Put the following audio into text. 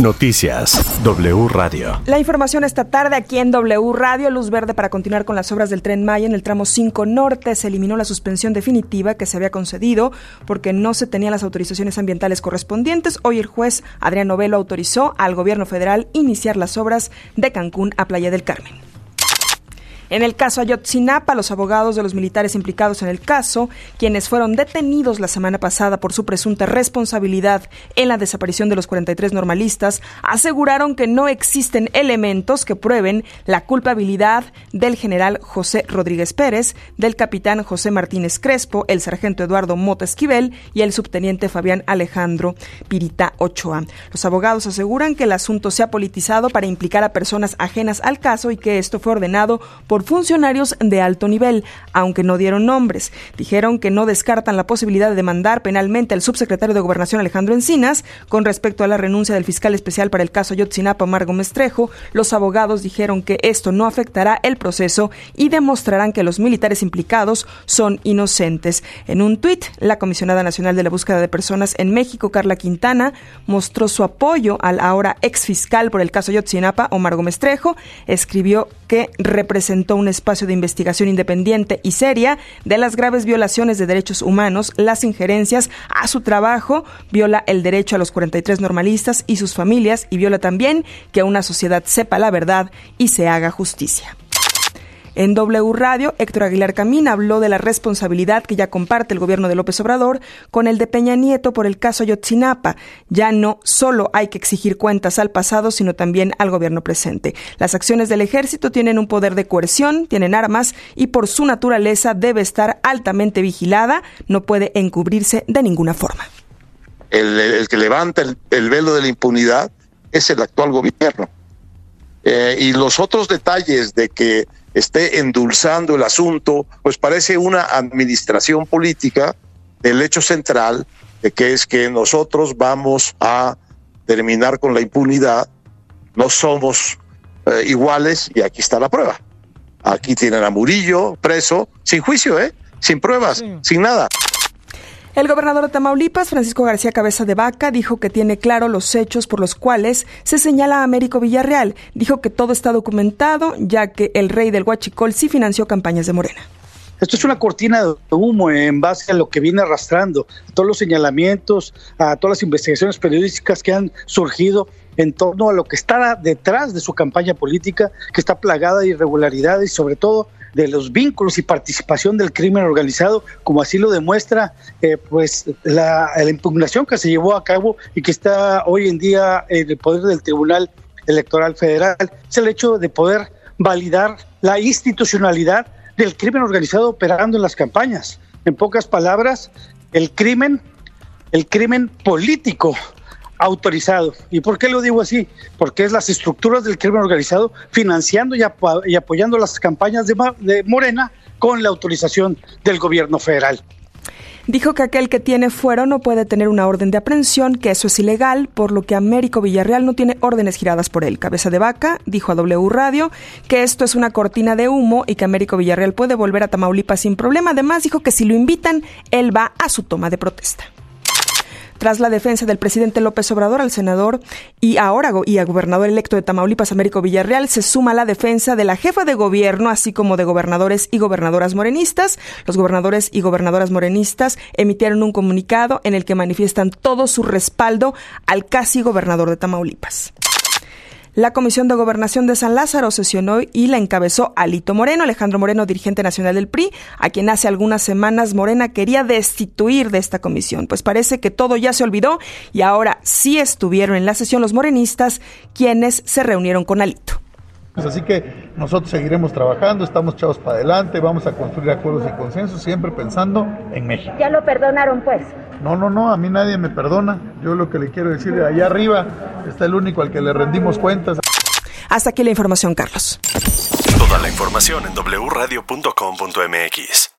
Noticias W Radio. La información esta tarde aquí en W Radio, luz verde para continuar con las obras del tren Maya en el tramo 5 norte. Se eliminó la suspensión definitiva que se había concedido porque no se tenían las autorizaciones ambientales correspondientes. Hoy el juez Adrián Novelo autorizó al gobierno federal iniciar las obras de Cancún a Playa del Carmen. En el caso Ayotzinapa, los abogados de los militares implicados en el caso, quienes fueron detenidos la semana pasada por su presunta responsabilidad en la desaparición de los 43 normalistas, aseguraron que no existen elementos que prueben la culpabilidad del general José Rodríguez Pérez, del capitán José Martínez Crespo, el sargento Eduardo Mota Esquivel y el subteniente Fabián Alejandro Pirita Ochoa. Los abogados aseguran que el asunto se ha politizado para implicar a personas ajenas al caso y que esto fue ordenado por funcionarios de alto nivel, aunque no dieron nombres. Dijeron que no descartan la posibilidad de demandar penalmente al subsecretario de Gobernación Alejandro Encinas con respecto a la renuncia del fiscal especial para el caso Yotzinapa, Margo Mestrejo. Los abogados dijeron que esto no afectará el proceso y demostrarán que los militares implicados son inocentes. En un tuit, la comisionada nacional de la búsqueda de personas en México, Carla Quintana, mostró su apoyo al ahora ex fiscal por el caso Yotzinapa, Omar Gómez Trejo, escribió que representó un espacio de investigación independiente y seria de las graves violaciones de derechos humanos, las injerencias a su trabajo, viola el derecho a los 43 normalistas y sus familias y viola también que una sociedad sepa la verdad y se haga justicia. En W Radio, Héctor Aguilar Camín habló de la responsabilidad que ya comparte el gobierno de López Obrador con el de Peña Nieto por el caso Ayotzinapa. Ya no solo hay que exigir cuentas al pasado, sino también al gobierno presente. Las acciones del ejército tienen un poder de coerción, tienen armas y por su naturaleza debe estar altamente vigilada, no puede encubrirse de ninguna forma. El, que levanta el, velo de la impunidad es el actual gobierno. Eh, y los otros detalles de que esté endulzando el asunto, pues parece una administración política del hecho central de que es que nosotros vamos a terminar con la impunidad, no somos eh, iguales y aquí está la prueba. Aquí tienen a Murillo preso, sin juicio, ¿eh? sin pruebas, sin nada. El gobernador de Tamaulipas, Francisco García Cabeza de Vaca, dijo que tiene claro los hechos por los cuales se señala a Américo Villarreal. Dijo que todo está documentado, ya que el rey del Huachicol sí financió campañas de Morena. Esto es una cortina de humo en base a lo que viene arrastrando, todos los señalamientos, a todas las investigaciones periodísticas que han surgido en torno a lo que está detrás de su campaña política, que está plagada de irregularidades y sobre todo de los vínculos y participación del crimen organizado, como así lo demuestra eh, pues la, impugnación que se llevó a cabo y que está hoy en día en el poder del Tribunal Electoral Federal, es el hecho de poder validar la institucionalidad del crimen organizado operando en las campañas. En pocas palabras, el crimen, el crimen político autorizado. ¿Y por qué lo digo así? Porque es las estructuras del crimen organizado financiando y, apoyando las campañas de, de Morena con la autorización del gobierno federal. Dijo que aquel que tiene fuero no puede tener una orden de aprehensión, que eso es ilegal, por lo que Américo Villarreal no tiene órdenes giradas por él. Cabeza de vaca dijo a W Radio que esto es una cortina de humo y que Américo Villarreal puede volver a Tamaulipas sin problema. Además, dijo que si lo invitan, él va a su toma de protesta. Tras la defensa del presidente López Obrador al senador y ahora y al gobernador electo de Tamaulipas, Américo Villarreal, se suma la defensa de la jefa de gobierno, así como de gobernadores y gobernadoras morenistas. Los gobernadores y gobernadoras morenistas emitieron un comunicado en el que manifiestan todo su respaldo al casi gobernador de Tamaulipas. La Comisión de Gobernación de San Lázaro sesionó y la encabezó Alito Moreno, Alejandro Moreno, dirigente nacional del PRI, a quien hace algunas semanas Morena quería destituir de esta comisión. Pues parece que todo ya se olvidó y ahora sí estuvieron en la sesión los morenistas quienes se reunieron con Alito. Pues así que nosotros seguiremos trabajando, estamos echados para adelante, vamos a construir acuerdos y consensos, siempre pensando en México. ¿Ya lo perdonaron pues? No, no, no, a mí nadie me perdona. Yo lo que le quiero decir de allá arriba está el único al que le rendimos cuentas. Hasta aquí la información, Carlos. Toda la información en wradio.com.mx.